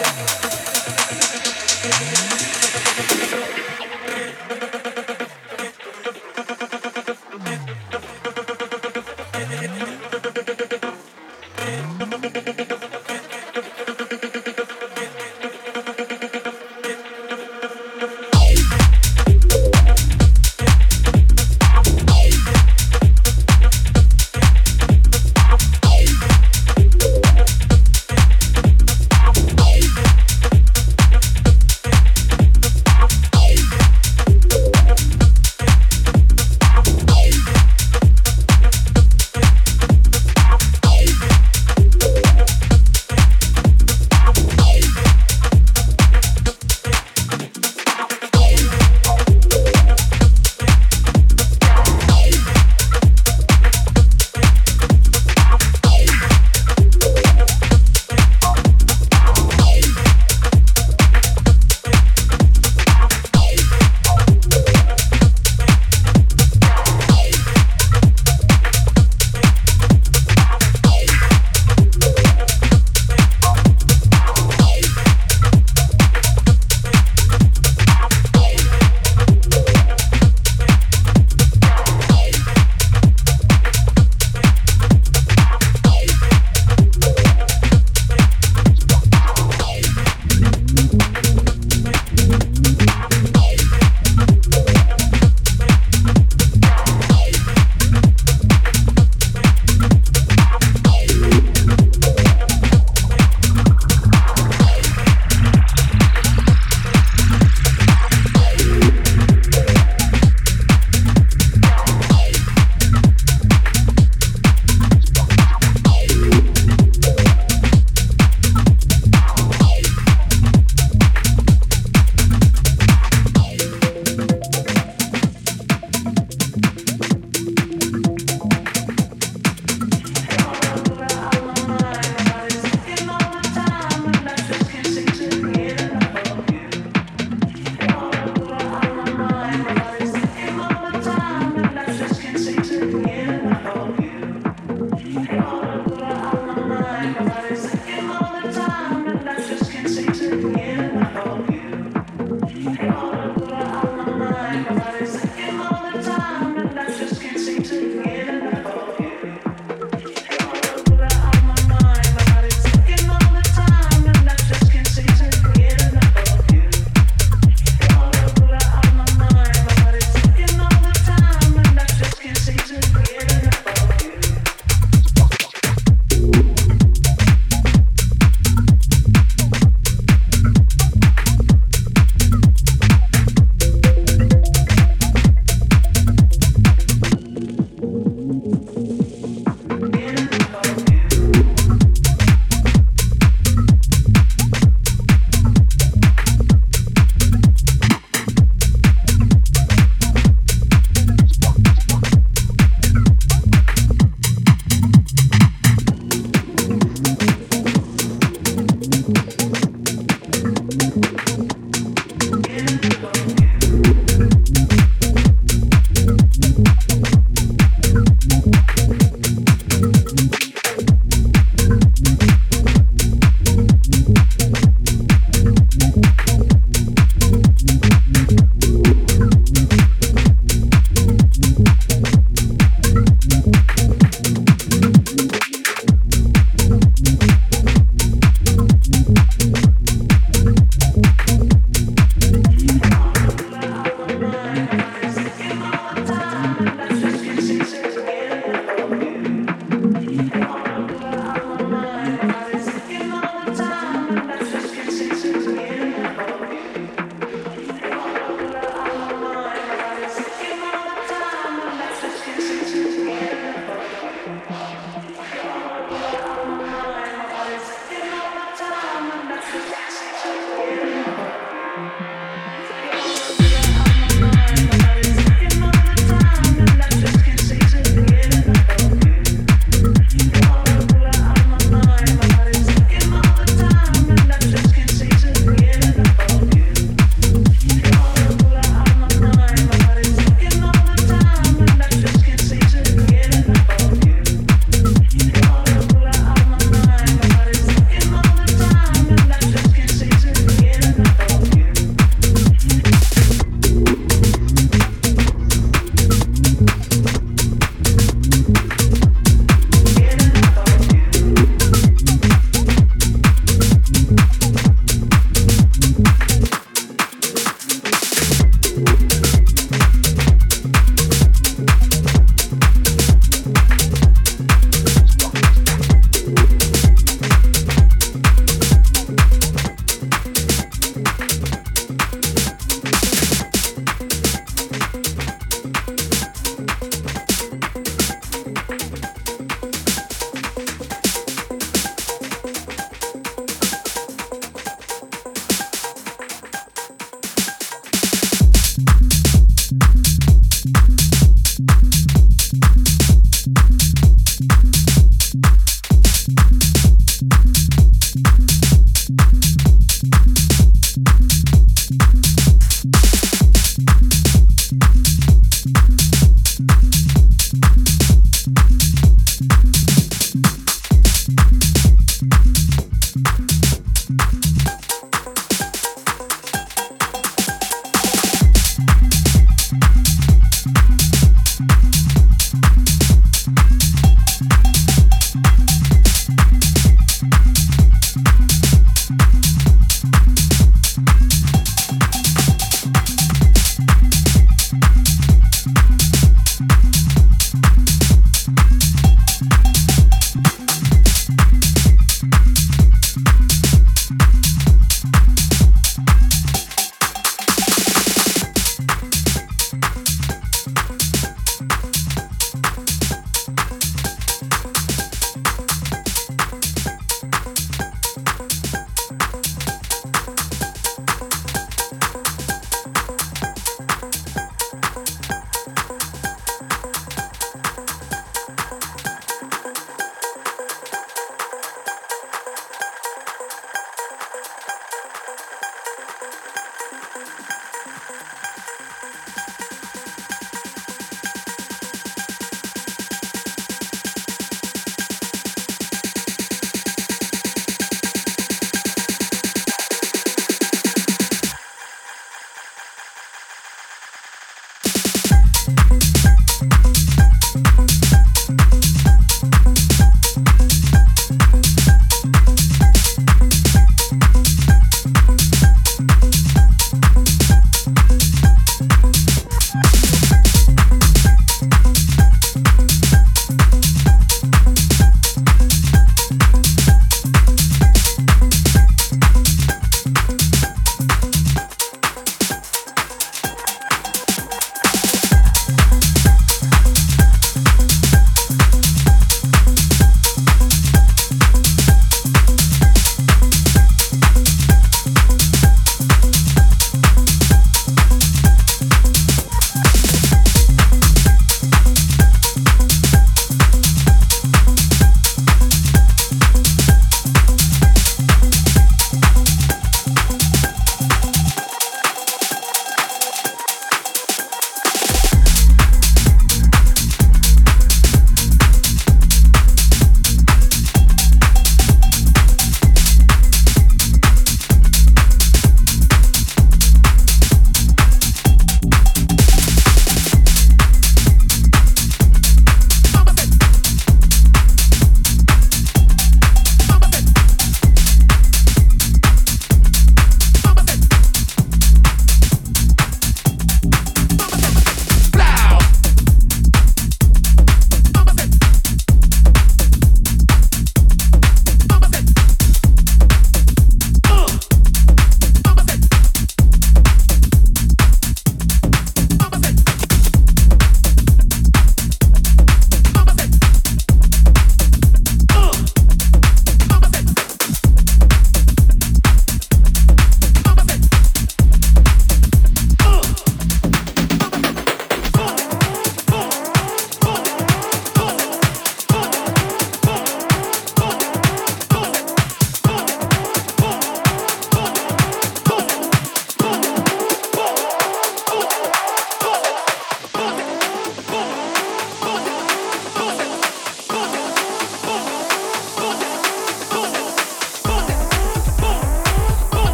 Yeah.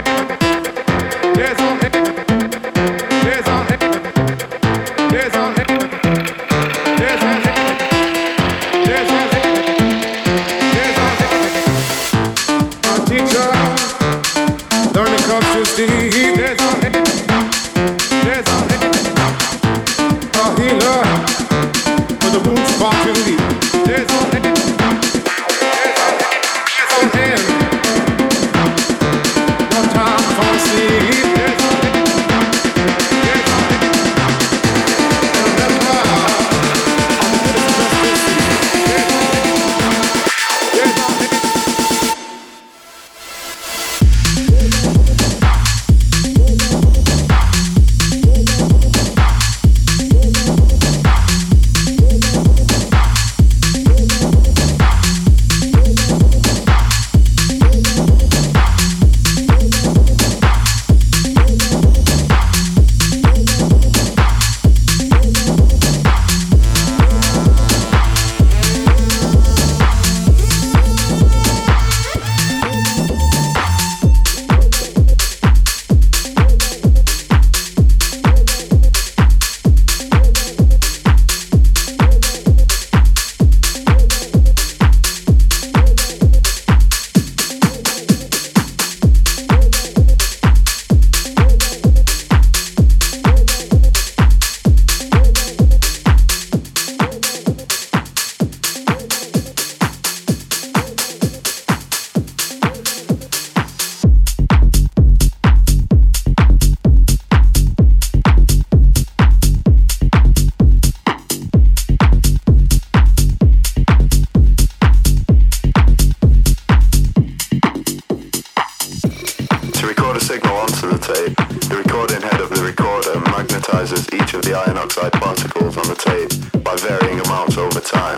Thank you. dioxide particles on the tape by varying amounts over time.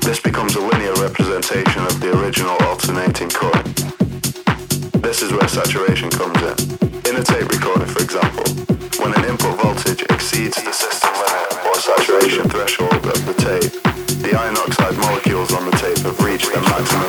This becomes a linear representation of the original alternating current. This is where saturation comes in. In a tape recorder, for example, when an input voltage exceeds the system limit or saturation threshold of the tape, the iron oxide molecules on the tape have reached their maximum